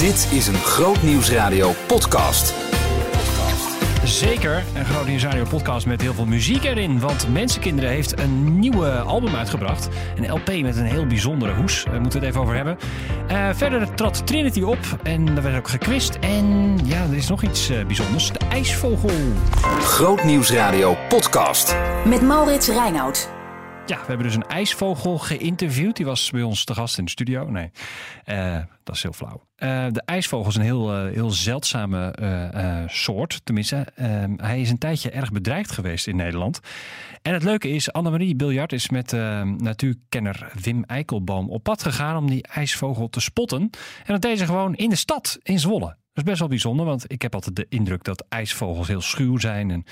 Dit is een Groot Nieuwsradio podcast. Zeker, een Groot Nieuws Radio podcast met heel veel muziek erin. Want Mensenkinderen heeft een nieuwe album uitgebracht. Een LP met een heel bijzondere hoes. Daar moeten we het even over hebben. Uh, verder trad Trinity op en er werd ook gekwist. En ja, er is nog iets uh, bijzonders. De IJsvogel. Groot Nieuwsradio podcast. Met Maurits Reinoud. Ja, we hebben dus een ijsvogel geïnterviewd. Die was bij ons te gast in de studio. Nee, uh, dat is heel flauw. Uh, de ijsvogel is een heel, uh, heel zeldzame soort. Tenminste, hij is een tijdje erg bedreigd geweest in Nederland. En het leuke is, Annemarie Biljart is met natuurkenner Wim Eikelboom op pad gegaan om die ijsvogel te spotten. En dat deed ze gewoon in de stad in Zwolle. Best wel bijzonder, want ik heb altijd de indruk dat ijsvogels heel schuw zijn en,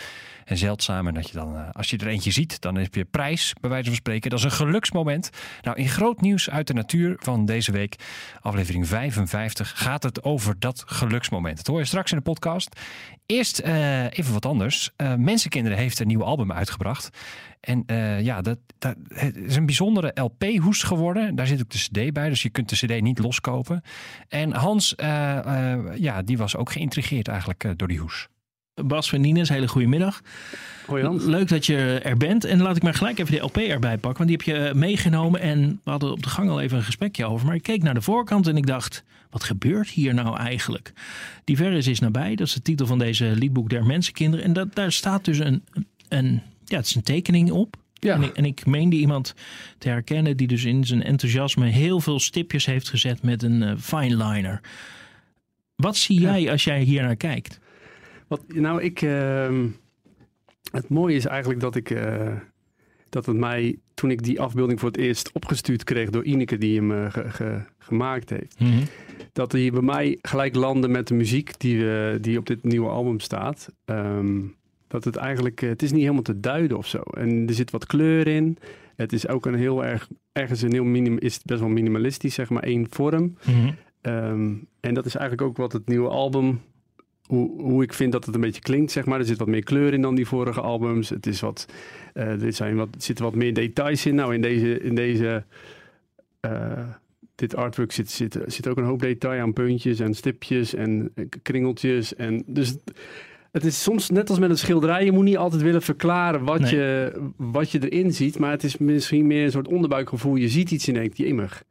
en zeldzaam. En dat je dan, uh, als je er eentje ziet, dan heb je prijs, bij wijze van spreken. Dat is een geluksmoment. Nou, in groot nieuws uit de natuur van deze week, aflevering 55, gaat het over dat geluksmoment. Dat hoor je straks in de podcast. Eerst uh, even wat anders. Uh, Mensenkinderen heeft een nieuw album uitgebracht. En uh, ja, dat, dat is een bijzondere LP-hoes geworden. Daar zit ook de CD bij, dus je kunt de CD niet loskopen. En Hans, uh, ja, die was ook geïntrigeerd eigenlijk door die hoes. Bas van Nines, hele goede middag. Hoi Hans. Leuk dat je er bent. En laat ik maar gelijk even de LP erbij pakken. Want die heb je meegenomen. En we hadden op de gang al even een gesprekje over. Maar ik keek naar de voorkant en ik dacht... Wat gebeurt hier nou eigenlijk? Die Verres is nabij. Dat is de titel van deze liedboek der mensenkinderen. En dat, daar staat dus een, een ja, het is een tekening op. Ja. En, ik, en ik meende iemand te herkennen die dus in zijn enthousiasme heel veel stipjes heeft gezet met een uh, fine liner. Wat zie jij als jij hier naar kijkt? Wat, nou, ik. Uh, het mooie is eigenlijk dat ik. Uh, dat het mij, toen ik die afbeelding voor het eerst opgestuurd kreeg door Ineke, die hem uh, ge, ge, gemaakt heeft, mm -hmm. dat hij bij mij gelijk landde met de muziek die, die op dit nieuwe album staat. Um, dat het eigenlijk, het is niet helemaal te duiden of zo. En er zit wat kleur in. Het is ook een heel erg, ergens een heel minim, is best wel minimalistisch, zeg maar, één vorm. Mm -hmm. Um, en dat is eigenlijk ook wat het nieuwe album, hoe, hoe ik vind dat het een beetje klinkt, zeg maar. Er zit wat meer kleur in dan die vorige albums. Het is wat, uh, er zijn wat, zitten wat meer details in. Nou, in deze, in deze uh, dit artwork zit, zit, zit ook een hoop detail aan puntjes en stipjes en kringeltjes. En dus het is soms net als met een schilderij. Je moet niet altijd willen verklaren wat, nee. je, wat je erin ziet. Maar het is misschien meer een soort onderbuikgevoel. Je ziet iets en denkt, jemig.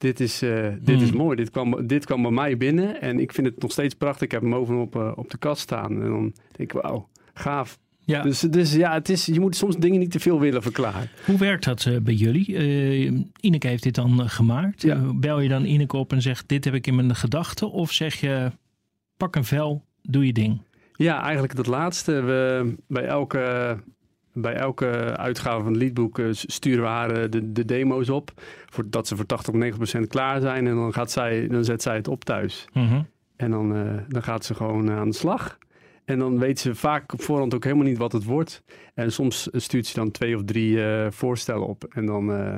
Dit is, uh, dit hmm. is mooi. Dit kwam, dit kwam bij mij binnen. En ik vind het nog steeds prachtig. Ik heb hem bovenop uh, op de kast staan. En dan denk ik, wauw, gaaf. Ja. Dus, dus ja, het is, je moet soms dingen niet te veel willen verklaren. Hoe werkt dat uh, bij jullie? Uh, Ineke heeft dit dan gemaakt. Ja. Bel je dan Ineke op en zegt, dit heb ik in mijn gedachten? Of zeg je, pak een vel, doe je ding? Ja, eigenlijk het laatste. We, bij, elke, bij elke uitgave van het liedboek sturen we haar de, de demo's op. Voordat ze voor 80 of 90 procent klaar zijn. En dan, gaat zij, dan zet zij het op thuis. Mm -hmm. En dan, uh, dan gaat ze gewoon aan de slag. En dan weet ze vaak op voorhand ook helemaal niet wat het wordt. En soms stuurt ze dan twee of drie uh, voorstellen op. En dan... Uh,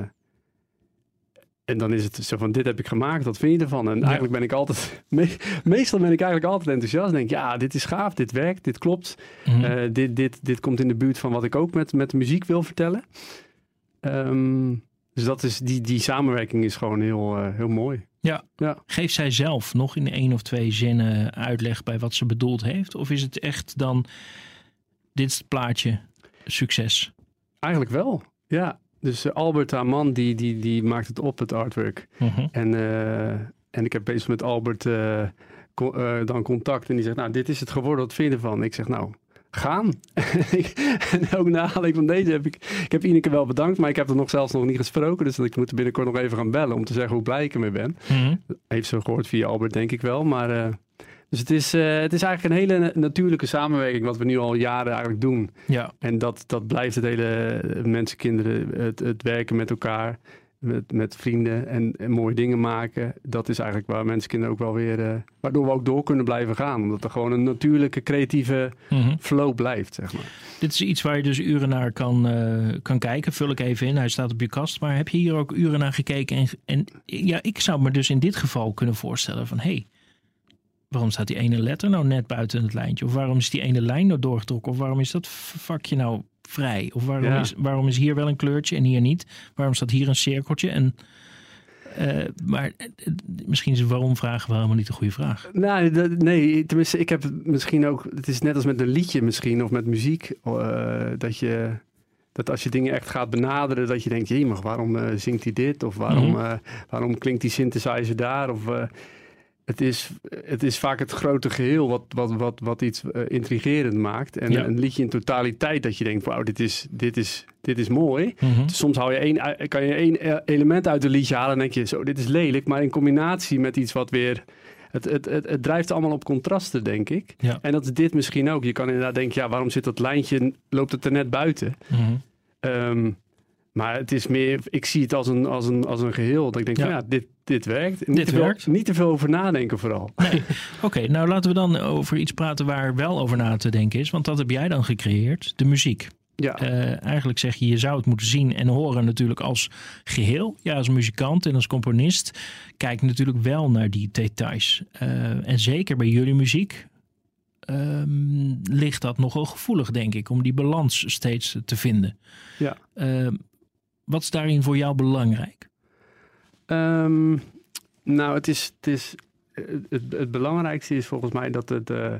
en dan is het zo van, dit heb ik gemaakt, wat vind je ervan? En ja. eigenlijk ben ik altijd, me, meestal ben ik eigenlijk altijd enthousiast. Denk, ja, dit is gaaf, dit werkt, dit klopt. Mm -hmm. uh, dit, dit, dit komt in de buurt van wat ik ook met, met de muziek wil vertellen. Um, dus dat is, die, die samenwerking is gewoon heel, uh, heel mooi. Ja. ja. Geeft zij zelf nog in één of twee zinnen uitleg bij wat ze bedoeld heeft? Of is het echt dan, dit is het plaatje, succes? Eigenlijk wel, ja. Dus uh, Albert, haar man, die, die, die maakt het op, het artwork. Uh -huh. en, en ik heb bezig met Albert co dan contact. En die zegt, nou, dit is het geworden, wat vind je ervan? Ik zeg, nou, gaan. en ook na aanleiding van deze heb ik... Ik heb Ineke wel bedankt, maar ik heb er nog zelfs nog niet gesproken. Dus ik moet binnenkort nog even gaan bellen om te zeggen hoe blij ik ermee ben. Mm -hmm. Heeft ze gehoord via Albert, denk ik wel. Maar... Dus het is, uh, het is eigenlijk een hele natuurlijke samenwerking wat we nu al jaren eigenlijk doen. Ja. En dat, dat blijft het hele mensen, kinderen, het, het werken met elkaar, met, met vrienden en, en, mooie dingen maken. Dat is eigenlijk waar mensen, kinderen ook wel weer, uh, waardoor we ook door kunnen blijven gaan. Omdat er gewoon een natuurlijke, creatieve mm -hmm. flow blijft, zeg maar. Dit is iets waar je dus uren naar kan, uh, kan kijken. Vul ik even in, hij staat op je kast. Maar heb je hier ook uren naar gekeken? En, en ja, ik zou me dus in dit geval kunnen voorstellen van, hé, hey, waarom staat die ene letter nou net buiten het lijntje? Of waarom is die ene lijn nou doorgetrokken? Of waarom is dat vakje nou vrij? Of waarom, ja. is, waarom is hier wel een kleurtje en hier niet? Waarom staat hier een cirkeltje? En Eh, maar eh, misschien is waarom vragen wel helemaal niet de goede vraag. Nou, dat- nee, tenminste, ik heb misschien ook. Het is net als met een liedje misschien of met muziek. eh, dat je. Dat als je dingen echt gaat benaderen, dat je denkt, jee, maar waarom zingt hij dit? Of waarom, Mhm. waarom klinkt die synthesizer daar? Of, het, is, het is vaak het grote geheel wat, wat, wat, wat iets eh, intrigerend maakt. En Ja. een liedje in totaliteit dat je denkt, wauw, dit is, dit, is, dit is mooi. Mhm. Soms hou je één, kan je één eh, element uit een liedje halen en denk je, zo, dit is lelijk. Maar in combinatie met iets wat weer... Het, het, het, het drijft allemaal op contrasten, denk ik. Ja. En dat is dit misschien ook. Je kan inderdaad denken, ja, waarom zit dat lijntje, loopt het er net buiten? Ehm, maar het is meer, ik zie het als een, als een, als een geheel. Dat ik denk, Ja. ja, dit, dit werkt. Niet Dit te veel, werkt. Niet te veel over nadenken vooral. Nee. Oké, nou laten we dan over iets praten waar wel over na te denken is. Want dat heb jij dan gecreëerd, de muziek. Ja, Eh, eigenlijk zeg je, je zou het moeten zien en horen natuurlijk als geheel. Ja, als muzikant en als componist kijk natuurlijk wel naar die details. Eh, en zeker bij jullie muziek ehm, ligt dat nogal gevoelig, denk ik, om die balans steeds te vinden. ja. Ehm, wat is daarin voor jou belangrijk? Ehm, nou, het is, het, is het, het belangrijkste is volgens mij dat, het, eh,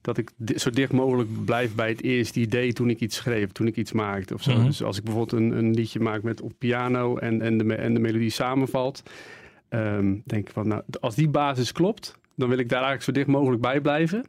dat ik zo dicht mogelijk blijf bij het eerste idee toen ik iets schreef, toen ik iets maakte of zo. Mhm. Dus als ik bijvoorbeeld een, een liedje maak met op piano en, en, de, en de melodie samenvalt, ehm, denk ik van, nou, als die basis klopt, dan wil ik daar eigenlijk zo dicht mogelijk bij blijven.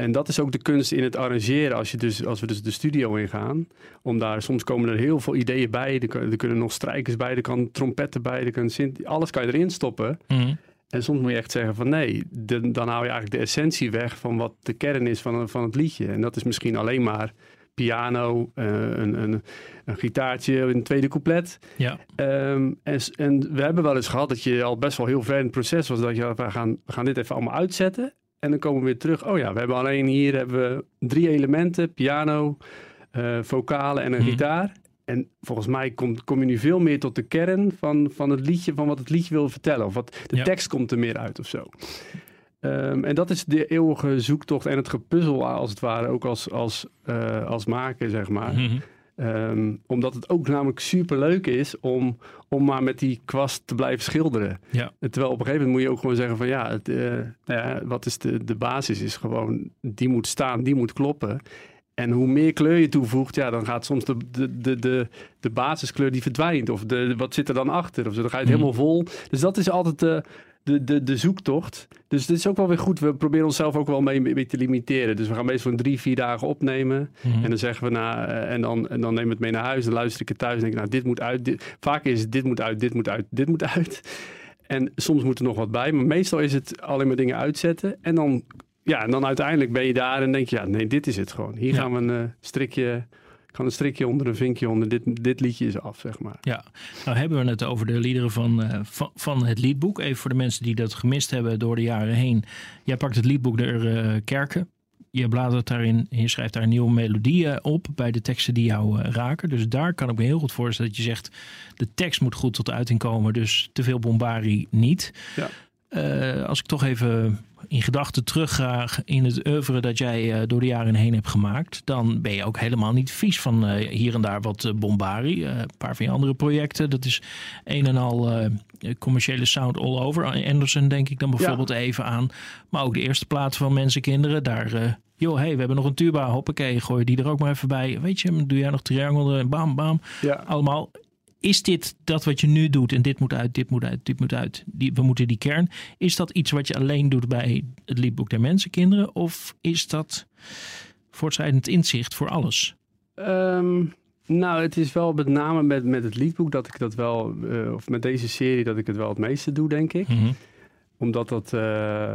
En dat is ook de kunst in het arrangeren. Als, je dus, als we dus de studio ingaan. Om daar, soms komen er heel veel ideeën bij. Er, er kunnen nog strijkers bij. Er kan trompetten bij. Er kan synth- alles kan je erin stoppen. Mhm. En soms moet je echt zeggen van nee. de- dan hou je eigenlijk de essentie weg van wat de kern is van, van het liedje. En dat is misschien alleen maar piano, eh, een, een, een gitaartje, een tweede couplet. Ja. Ehm, en, en we hebben wel eens gehad dat je al best wel heel ver in het proces was. Dat je, we gaan, we gaan dit even allemaal uitzetten. En dan komen we weer terug. Oh ja, we hebben alleen hier hebben we drie elementen. Piano, eh vocalen en een Mhm. gitaar. En volgens mij kom, kom je nu veel meer tot de kern van, van het liedje, van wat het liedje wil vertellen. Of wat de Ja. tekst komt er meer uit of zo. Ehm, en dat is de eeuwige zoektocht en het gepuzzel als het ware, ook als, als, eh, als maker, zeg maar. Mhm. Ehm, omdat het ook namelijk super leuk is om, om maar met die kwast te blijven schilderen. Ja. Terwijl op een gegeven moment moet je ook gewoon zeggen van ja, het, eh, nou ja wat is de, de basis is gewoon, die moet staan, die moet kloppen. En hoe meer kleur je toevoegt, ja, dan gaat soms de, de, de, de, de basiskleur die verdwijnt. Of de, wat zit er dan achter? Of zo, dan ga je het Mhm. helemaal vol. Dus dat is altijd de, de, de, de zoektocht. Dus dit is ook wel weer goed. We proberen onszelf ook wel mee, mee te limiteren. Dus we gaan meestal een drie, vier dagen opnemen. Mhm. En dan zeggen we, nou, eh, en, dan, en dan neem ik het mee naar huis. Dan luister ik het thuis en denk ik, nou, dit moet uit. Dit, vaak is het, dit moet uit, dit moet uit, dit moet uit. En soms moet er nog wat bij. Maar meestal is het alleen maar dingen uitzetten. En dan, ja, en dan uiteindelijk ben je daar en denk je, ja, nee, dit is het gewoon. Hier Ja. gaan we een eh, strikje, ga een strikje onder, een vinkje onder. Dit, dit liedje is af, zeg maar. Ja, nou hebben we het over de liederen van, eh, van, van het liedboek. Even voor de mensen die dat gemist hebben door de jaren heen. Jij pakt het liedboek der eh, kerken. Je bladert daarin je schrijft daar nieuwe melodieën op bij de teksten die jou eh, raken. Dus daar kan ik me heel goed voorstellen dat je zegt... de tekst moet goed tot uiting komen, dus te veel bombari niet. Ja. Eh, als ik toch even in gedachten terugga in het oeuvre dat jij eh, door de jaren heen hebt gemaakt, dan ben je ook helemaal niet vies van eh, hier en daar wat bombari. Een paar van je andere projecten, dat is een en al commerciële sound all over. Anderson denk ik dan bijvoorbeeld even aan. Maar ook de eerste plaat van Mensen Kinderen, daar... joh, hey, we hebben nog een tuba, hoppakee, gooi die er ook maar even bij. Weet je, doe jij nog triangle, eh, bam, bam. Ja. Allemaal is dit dat wat je nu doet en dit moet uit, dit moet uit, dit moet uit, die, we moeten die kern. Is dat iets wat je alleen doet bij het liedboek der mensenkinderen of is dat voortschrijdend inzicht voor alles? Ehm, nou, het is wel met name met, met het liedboek dat ik dat wel, eh, of met deze serie, dat ik het wel het meeste doe, denk ik. Omdat dat. eh,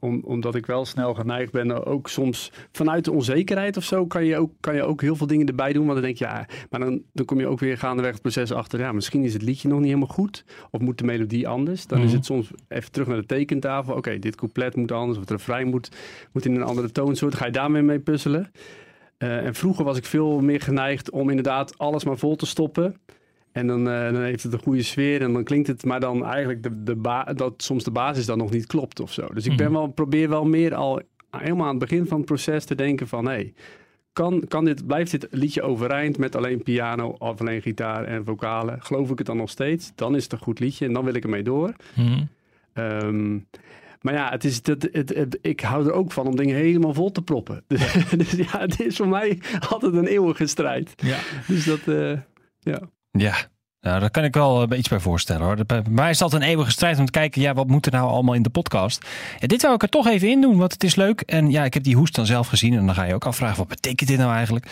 om, omdat ik wel snel geneigd ben, ook soms vanuit de onzekerheid of zo, kan je ook, kan je ook heel veel dingen erbij doen. Want dan denk je, ja, maar dan, dan kom je ook weer gaandeweg het proces achter. Ja, misschien is het liedje nog niet helemaal goed. Of moet de melodie anders. Dan is Mhm. het soms even terug naar de tekentafel. Oké, dit couplet moet anders. Of het refrein moet, moet in een andere toonsoort. Ga je daarmee mee puzzelen. Eh, en vroeger was ik veel meer geneigd om inderdaad alles maar vol te stoppen. En dan, eh, dan heeft het een goede sfeer en dan klinkt het, maar dan eigenlijk de, de ba- dat soms de basis dan nog niet klopt of zo. Dus ik ben Mhm. wel, probeer wel meer al helemaal aan het begin van het proces te denken van hé, kan, kan dit, blijft dit liedje overeind met alleen piano of alleen gitaar en vocalen? Geloof ik het dan nog steeds? Dan is het een goed liedje en dan wil ik ermee door. Mhm. Ehm, maar ja, het is, het- ik hou er ook van om dingen helemaal vol te proppen. dus ja, het is voor mij altijd een eeuwige strijd. Ja. Dus dat, eh, ja. Ja, nou, daar kan ik wel eh, iets bij voorstellen hoor. Bij mij is dat een eeuwige strijd om te kijken, ja, wat moet er nou allemaal in de podcast? En dit wou ik er toch even in doen, want het is leuk. En ja, ik heb die hoest dan zelf gezien en dan ga je ook afvragen, wat betekent dit nou eigenlijk?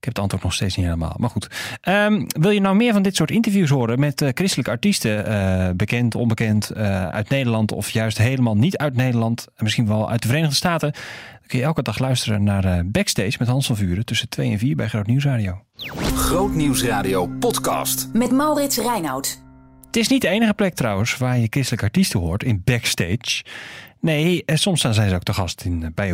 Ik heb het antwoord nog steeds niet helemaal. Maar goed. Ehm, wil je nou meer van dit soort interviews horen met eh, christelijke artiesten? eh, bekend, onbekend, eh, uit Nederland of juist helemaal niet uit Nederland. En misschien wel uit de Verenigde Staten. Dan kun je elke dag luisteren naar eh, Backstage met Hans van Vuren tussen 2 en 4 bij Groot Nieuwsradio. Grootnieuwsradio podcast. Met Maurits Reinoud. Het is niet de enige plek trouwens waar je christelijke artiesten hoort in backstage. Nee, eh, soms dan zijn ze ook te gast in, eh, bij.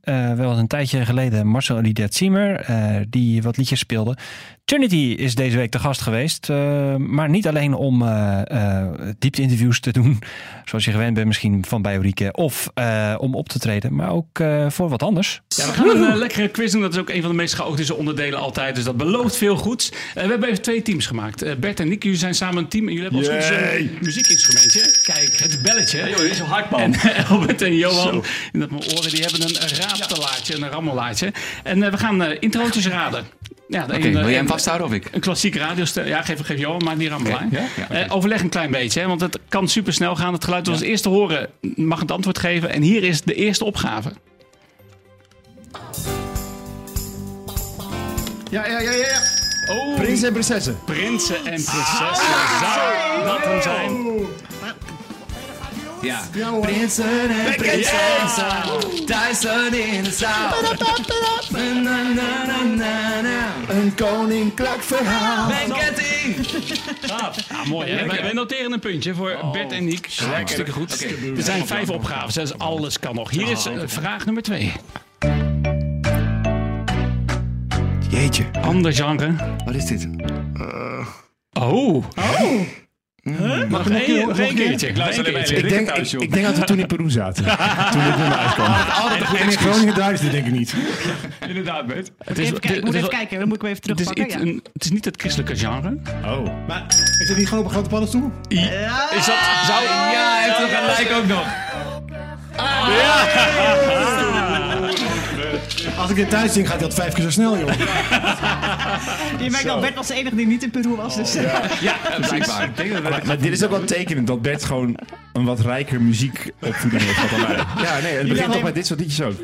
Eh wel eens een tijdje geleden Marcel Lidet Siemer, eh, die wat liedjes speelde. Trinity is deze week te gast geweest. eh, maar niet alleen om eh eh, diepte-interviews te doen, zoals je gewend bent misschien van bij. Of eh, om op te treden, maar ook eh, voor wat anders. Ja, we gaan een lekkere quiz doen. Dat is ook een van de meest chaotische onderdelen altijd. Dus dat belooft veel goeds. Eh, we hebben even twee teams gemaakt. Bert en Nick, jullie zijn samen een team. En jullie hebben ons een muziekinstrumentje. Kijk, het belletje. joh, dit is een hard, man. En eh, Albert en Johan, in dat mijn oren, die hebben een raadtelaartje, een rammelaartje. En eh, we gaan eh introotjes raden. Ja, de Oké, een, wil jij hem vasthouden of ik? Een klassiek radiostel. Ja, geef, geef Johan maar die rammelaar. Ja? Ja. Eh, overleg een klein beetje, hè, want het kan super snel gaan. Het geluid dat we als eerste horen mag het antwoord geven. En hier is de eerste opgave. Ja, ja, ja, ja. ja. Oh, Prins en prinsessen. Prinsen en prinsessen. Zou dat hem zijn? Ja. Prinsen en prinsessen, duizenden in de zaal. Na, na, na, na, na, na. Een koninklijk verhaal. Mijn ketting! Ah, mooi hè? Wij, wij noteren een puntje voor Bert en Niek. Hartstikke goed. Er zijn vijf opgaven, dus alles kan nog. Hier is eh, vraag nummer twee. Jeetje. Ander genre. Wat is dit? Oh. Mag nog één, nog één keertje. Ik luister Ik denk, ik, ik denk dat we toen in Peru zaten. toen dit nummer uitkwam. En in Groningen dit denk ik niet. Inderdaad, Bert. Het Even kijken, ik moet het even kijken, dan moet ik hem even Het is, terugpakken. ja. een- het is niet het christelijke genre. Oh. Maar is het niet gewoon op een grote paddenstoel? Is dat, zou, Ja, hij heeft er gelijk ook nog. Als ik dit thuis zing, gaat hij dat vijf keer zo snel, joh. Je merkt dat Bert was de enige die niet in Peru was. Dus, Oh, Ja, blijkbaar. Maar, maar dit is ook wel tekenend dat Bert gewoon een wat rijker muziekopvoeding heeft dan wij. Ja, nee, het begint toch bij dit soort liedjes ook.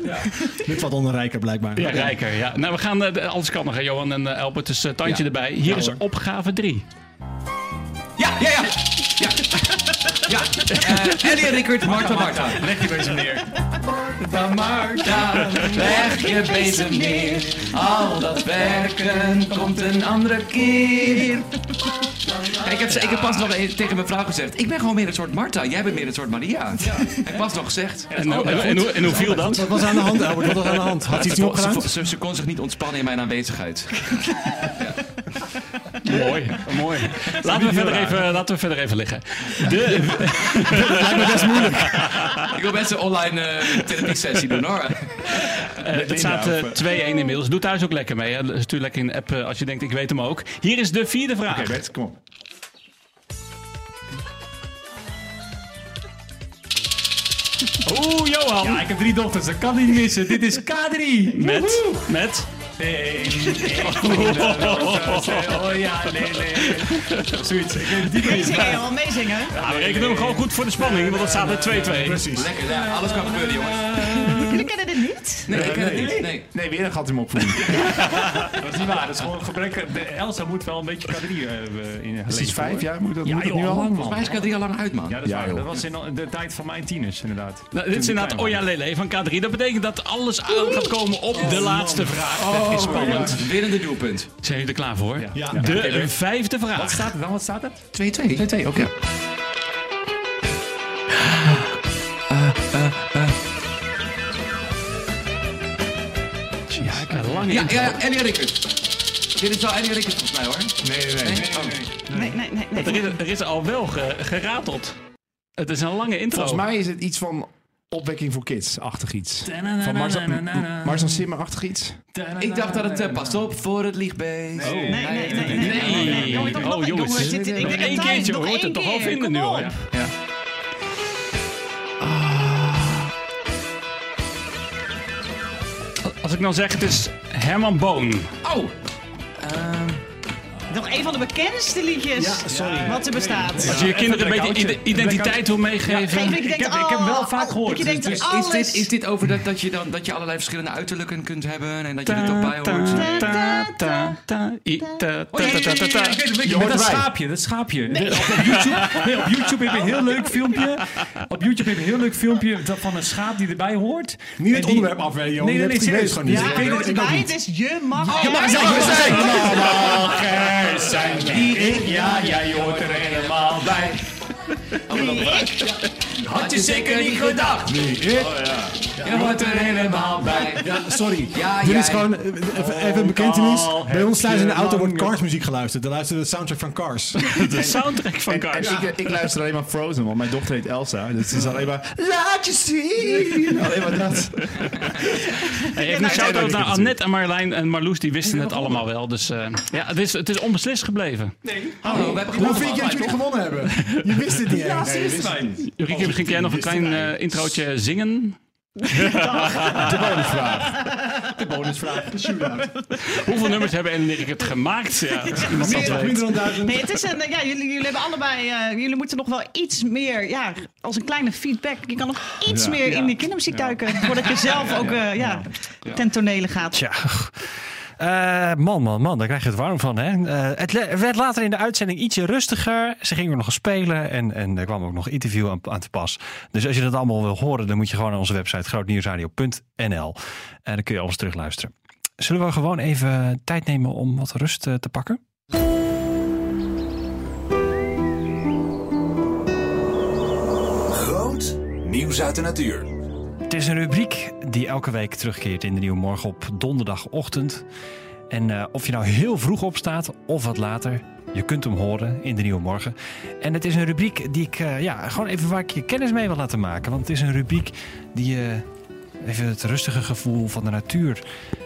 Dit valt onder rijker blijkbaar. Ja, rijker. Ja. Nou, we gaan, eh, de- alles kan nog, hè, Johan en uh, Albert. Dus eh, tandje Ja. erbij. Hier is opgave drie. Ja, ja, ja. Ja. Ja. Eh, Ellie en Rickert, Marta, Marta. Leg je bezem neer. Marta, Marta, leg je bezem neer. Al dat werken komt een andere keer. Kijk, ik heb, ik heb pas nog tegen mijn vrouw gezegd. Ik ben gewoon meer een soort Marta. Jij bent meer een soort Maria. Heb ik pas nog gezegd. En, hoe- en, en, hoe- en hoe viel dat? Wat was aan de hand, Albert? Wat was aan de hand? Had hij iets niet Ze, opgeruimd? ze, ze kon zich niet ontspannen in mijn aanwezigheid. Mooi, mooi. Laten we, verder even, laten we verder even liggen. De, Ik wil best een online eh therapie-sessie doen hoor. eh, het staat eh, 2-1 inmiddels. Doe thuis ook lekker mee. Hè. Stuur lekker in de app als je denkt, ik weet hem ook. Hier is de vierde vraag. Oké, Bert, kom op. Oeh, Johan. ik heb drie dochters, dat kan niet missen. Dit is K3. Met, met. Oh ja, nee, nee. Zoiets. Meezingen, Johan, meezingen. Ja, we rekenen hem gewoon goed voor de spanning, want het staat er 2-2. Precies. Lekker, ja, alles kan gebeuren jongens. Niet? Nee, ik niet. Nee. Nee, weer een gat in mijn opvoeding. Dat is niet waar. Dat is gewoon gebrek. De Elsa moet wel een beetje K3 hebben in Precies vijf jaar moet dat, Ja, moet dat joh, nu al? lang, Volgens mij is Kadri al lang uit man. Ja, dat is Ja, waar. joh. Dat was in de tijd van mijn tieners, inderdaad. Nou, dit is inderdaad Oja Lele van K3. Dat betekent dat alles aan gaat komen op de laatste vraag. Dat is spannend. Winnende doelpunt. Zijn jullie er klaar voor? Ja. De vijfde vraag. Wat staat er dan? Wat staat er? 2-2. 2-2, oké. Lange Ja, ja, ja, Ellie Rickert. Dit is wel Ellie Rickert volgens mij hoor. Nee, nee, nee. Oh. Nee, nee, nee. nee. Er is, er is al wel ge- gerateld. Het is een lange intro. Volgens mij is het iets van opwekking voor kids-achtig iets. Van Marcel, Simmer-achtig iets. Ik dacht dat het... eh, pas op voor het liegbeest. Oh. Nee, nee, nee. nee. Nee. Nog- Oh, jongens. Nog één keertje, hoort het toch wel keer, vinden nu al, ik nou zeg, het is Herman Boon. Oh! Een van de bekendste liedjes wat er bestaat. Als je je kinderen een beetje ide- identiteit wil meegeven. Geef ik, denk, heb- ik heb wel vaak gehoord. Je dus is, dit, is dit over dat, dat, je dan, dat je allerlei verschillende uiterlijken kunt hebben en dat je er toch bij hoort? Je dat schaapje, dat schaapje. Op, YouTube, nee, op YouTube heb je een heel leuk filmpje. Op YouTube heb je een heel leuk filmpje dat van een schaap die erbij hoort. Niet het onderwerp afwegen, joh. Nee, Je nee, nee, serieus. gewoon niet. Ja, Je het- is je mag. Je mag zijn, we zijn. Zijn wie ik. Ja, jij hoort er helemaal bij. Had je zeker niet gedacht? Je hoort er helemaal bij. Ja, sorry. Ja, Dit jij. is gewoon eh, even, even een bekentenis. al Bij ons thuis in de auto wordt Cars muziek geluisterd. Dan luisteren we de soundtrack van Cars. De soundtrack van En Cars. ik, ik luister alleen maar Frozen, want mijn dochter heet Elsa. Dus het is alleen maar... Laat je zien! Alleen maar dat. Hey, even een nee, shout-out nee, naar nee, Annette en Marlijn en Marloes. Die wisten het allemaal wel. Dus eh, ja, het is, het is onbeslist gebleven. Hallo, we hebben Hoe gewonnen. vind je dat jullie gewonnen hebben? Je wist het niet. Nee, wist- Ulrike, misschien kun jij nog een klein introotje zingen? De bonusvraag. De bonusvraag. Hoeveel nummers hebben en Erik het gemaakt? Ja, Meer dan het is een, ja, jullie, jullie hebben allebei, jullie moeten nog wel iets meer, ja, als een kleine feedback. Je kan nog iets meer in die kindermuziek duiken, voordat je zelf ook, ja, ten tonele gaat. Eh, man, man, man, daar krijg je het warm van. Hè? Eh, het werd later in de uitzending ietsje rustiger. Ze gingen nog spelen en, en er kwam ook nog interview aan, aan te pas. Dus als je dat allemaal wil horen, dan moet je gewoon naar onze website grootnieuwsradio.nl. En dan kun je alles terugluisteren. Zullen we gewoon even tijd nemen om wat rust eh, te pakken? Groot nieuws uit de natuur. Het is een rubriek die elke week terugkeert in de Nieuwe Morgen op donderdagochtend. En eh, of je nou heel vroeg opstaat of wat later, je kunt hem horen in de Nieuwe Morgen. En het is een rubriek die ik, eh, ja, gewoon even waar ik je kennis mee wil laten maken. Want het is een rubriek die je even het rustige gevoel van de natuur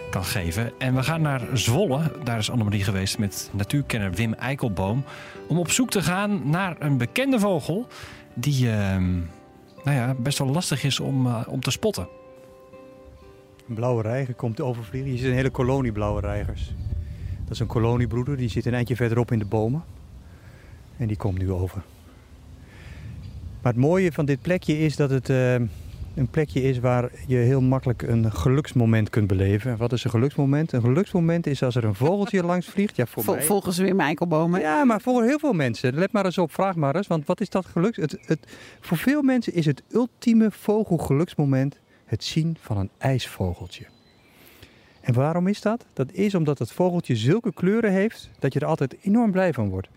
kan geven. En we gaan naar Zwolle, daar is Annemarie geweest met natuurkenner Wim Eikelboom. Om op zoek te gaan naar een bekende vogel die... nou ja, best wel lastig is om, eh, om te spotten. Een blauwe reiger komt overvliegen. Je ziet een hele kolonie blauwe reigers. Dat is een koloniebroeder, die zit een eindje verderop in de bomen. En die komt nu over. Maar het mooie van dit plekje is dat het eh, een plekje is waar je heel makkelijk een geluksmoment kunt beleven. Wat is een geluksmoment? Een geluksmoment is als er een vogeltje langs vliegt. Ja, voor Vol- mij. volgens Wim Eikelboom. hè? Ja, maar voor heel veel mensen. Let maar eens op, vraag maar eens. Want wat is dat geluk? Het, het, voor veel mensen is het ultieme vogelgeluksmoment het zien van een ijsvogeltje. En waarom is dat? Dat is omdat het vogeltje zulke kleuren heeft dat je er altijd enorm blij van wordt.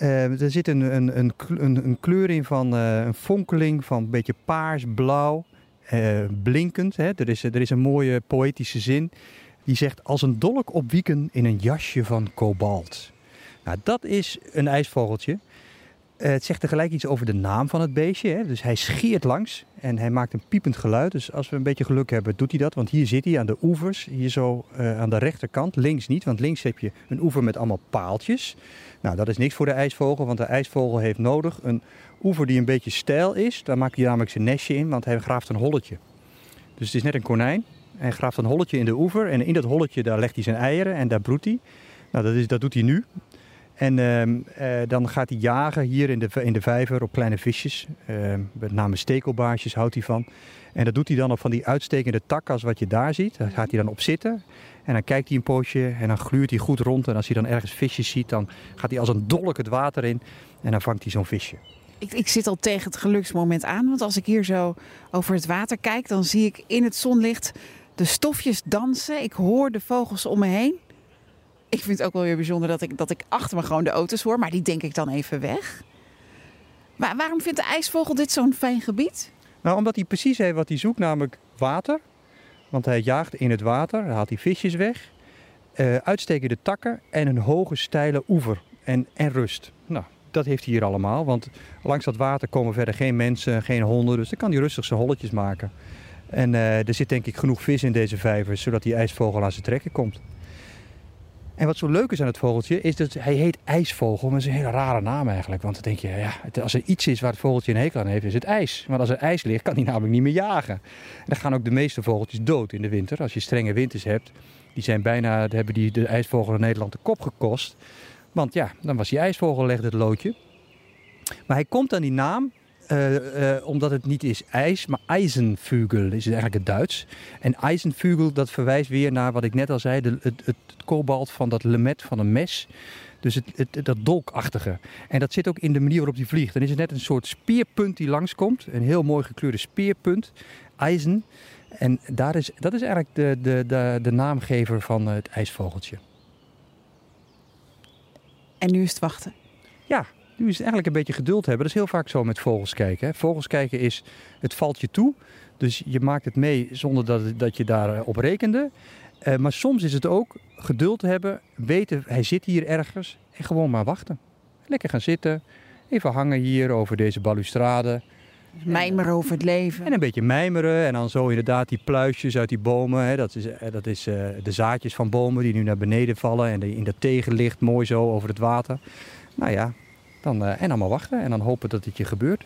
Eh, er zit een, een, een, een kleur in van eh, een fonkeling van een beetje paars, blauw, eh, blinkend. Hè. Er, is, er is een mooie poëtische zin die zegt als een dolk op wieken in een jasje van kobalt. Nou, dat is een ijsvogeltje. Eh, het zegt tegelijk iets over de naam van het beestje. Hè? Dus hij scheert langs en hij maakt een piepend geluid. Dus als we een beetje geluk hebben, doet hij dat. Want hier zit hij aan de oevers, hier zo eh, aan de rechterkant. Links niet, want links heb je een oever met allemaal paaltjes. Nou, dat is niks voor de ijsvogel, want de ijsvogel heeft nodig een oever die een beetje steil is. Daar maakt hij namelijk zijn nestje in, want hij graaft een holletje. Dus het is net een konijn. Hij graaft een holletje in de oever en in dat holletje daar legt hij zijn eieren en daar broedt hij. Nou, dat, is, dat doet hij nu. En ehm, eh, dan gaat hij jagen hier in de, in de vijver op kleine visjes. Ehm, met name stekelbaarsjes houdt hij van. En dat doet hij dan op van die uitstekende takken als wat je daar ziet. Daar gaat hij dan op zitten. En dan kijkt hij een poosje en dan gluurt hij goed rond. En als hij dan ergens visjes ziet, dan gaat hij als een dolk het water in. En dan vangt hij zo'n visje. Ik, ik zit al tegen het geluksmoment aan. Want als ik hier zo over het water kijk, dan zie ik in het zonlicht de stofjes dansen. Ik hoor de vogels om me heen. Ik vind het ook wel weer bijzonder dat ik, dat ik achter me gewoon de auto's hoor. Maar die denk ik dan even weg. Maar waarom vindt de ijsvogel dit zo'n fijn gebied? Nou, omdat hij precies heeft wat hij zoekt, namelijk water. Want hij jaagt in het water, haalt hij visjes weg. eh uitstekende takken en een hoge steile oever. En, en rust. Nou, dat heeft hij hier allemaal. Want langs dat water komen verder geen mensen, geen honden. Dus dan kan hij rustig zijn holletjes maken. En eh, er zit denk ik genoeg vis in deze vijvers, zodat die ijsvogel aan zijn trekken komt. En wat zo leuk is aan het vogeltje, is dat hij heet ijsvogel. Maar dat is een hele rare naam eigenlijk. Want dan denk je, ja, als er iets is waar het vogeltje een hekel aan heeft, is het ijs. Want als er ijs ligt, kan hij namelijk niet meer jagen. En dan gaan ook de meeste vogeltjes dood in de winter. Als je strenge winters hebt, die zijn bijna, hebben die de ijsvogel in Nederland de kop gekost. Want ja, dan was die ijsvogel legde het loodje. Maar hij komt aan die naam eh, eh, omdat het niet is ijs, maar Eisenvugel is eigenlijk het Duits. En Eisenvugel, dat verwijst weer naar wat ik net al zei, de, het, het, het kobalt van dat lemet van een mes. Dus het, het, dat dolkachtige. En dat zit ook in de manier waarop hij vliegt. Dan is het net een soort speerpunt die langskomt. Een heel mooi gekleurde speerpunt. Eisen. En daar is, dat is eigenlijk de, de, de, de naamgever van het ijsvogeltje. En nu is het wachten. Ja, nu is het eigenlijk een beetje geduld hebben. Dat is heel vaak zo met vogels kijken. Hè. Vogels kijken is, het valt je toe. Dus je maakt het mee zonder dat, dat je daarop rekende. Eh, maar soms is het ook geduld hebben, weten hij zit hier ergens en gewoon maar wachten. Lekker gaan zitten, even hangen hier over deze balustrade. Mijmeren over het leven. En een beetje mijmeren en dan zo inderdaad die pluisjes uit die bomen. Hè, dat is, eh, dat is eh, de zaadjes van bomen die nu naar beneden vallen en die in dat tegenlicht mooi zo over het water. Nou ja, dan, eh, en dan maar wachten en dan hopen dat het je gebeurt.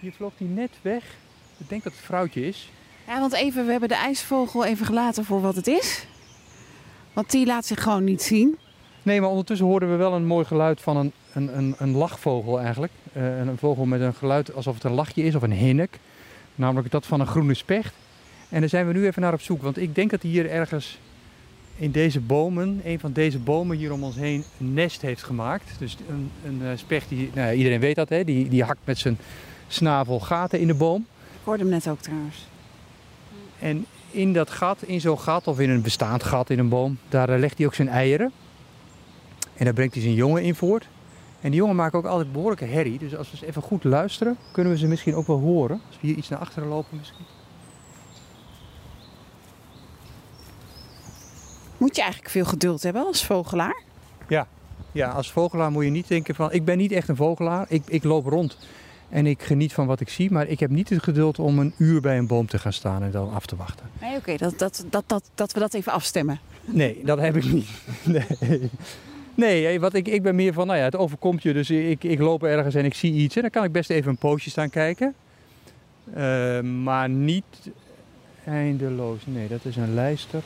Hier vloog hij net weg. Ik denk dat het vrouwtje is. Ja, want even, we hebben de ijsvogel even gelaten voor wat het is. Want die laat zich gewoon niet zien. Nee, maar ondertussen hoorden we wel een mooi geluid van een, een, een, een lachvogel eigenlijk. Eh, een vogel met een geluid alsof het een lachje is of een hinnik. Namelijk dat van een groene specht. En daar zijn we nu even naar op zoek. Want ik denk dat hij hier ergens in deze bomen, een van deze bomen hier om ons heen, een nest heeft gemaakt. Dus een, een eh, specht, die, nou ja, iedereen weet dat, hè? Die, die hakt met zijn snavel gaten in de boom. Ik hoorde hem net ook trouwens. En in dat gat, in zo'n gat of in een bestaand gat in een boom, daar eh, legt hij ook zijn eieren. En daar brengt hij zijn jongen in voort. En die jongen maken ook altijd behoorlijke herrie. Dus als we eens even goed luisteren, kunnen we ze misschien ook wel horen. Als we hier iets naar achteren lopen misschien. Moet je eigenlijk veel geduld hebben als vogelaar? Ja. ja, als vogelaar moet je niet denken van... Ik ben niet echt een vogelaar, ik, ik loop rond en ik geniet van wat ik zie. Maar ik heb niet het geduld om een uur bij een boom te gaan staan en dan af te wachten. Nee, oké, dat, dat, dat, dat, dat we dat even afstemmen. Nee, dat heb ik niet. Nee, nee wat ik, ik ben meer van, nou ja, het overkomt je. Dus ik, ik loop ergens en ik zie iets. En dan kan ik best even een poosje staan kijken. Eh, maar niet eindeloos. Nee, dat is een lijster.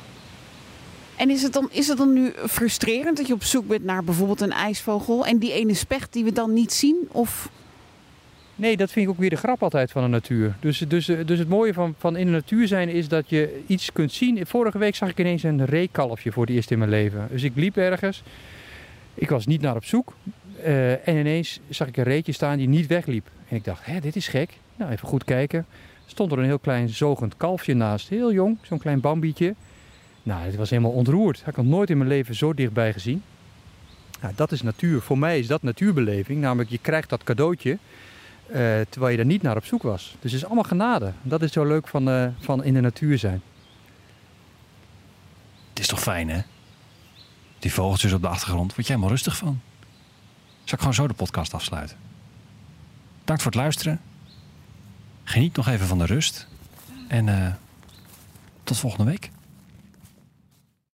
En is het, dan, is het dan nu frustrerend dat je op zoek bent naar bijvoorbeeld een ijsvogel en die ene specht die we dan niet zien? Of Nee, dat vind ik ook weer de grap altijd van de natuur. Dus, dus, dus het mooie van, van in de natuur zijn is dat je iets kunt zien. Vorige week zag ik ineens een reekalfje voor het eerst in mijn leven. Dus ik liep ergens. Ik was niet naar op zoek. Eh, en ineens zag ik een reetje staan die niet wegliep. En ik dacht, hè, dit is gek. Nou, even goed kijken. Stond er een heel klein zogend kalfje naast. Heel jong, zo'n klein bambietje. Nou, het was helemaal ontroerd. Had ik nog nooit in mijn leven zo dichtbij gezien. Nou, dat is natuur. Voor mij is dat natuurbeleving. Namelijk, je krijgt dat cadeautje. eh, terwijl je er niet naar op zoek was. Dus het is allemaal genade. Dat is zo leuk van, eh, van in de natuur zijn. Het is toch fijn, hè? Die vogeltjes op de achtergrond. Word jij helemaal rustig van. Zal ik gewoon zo de podcast afsluiten? Dank voor het luisteren. Geniet nog even van de rust. En eh, tot volgende week.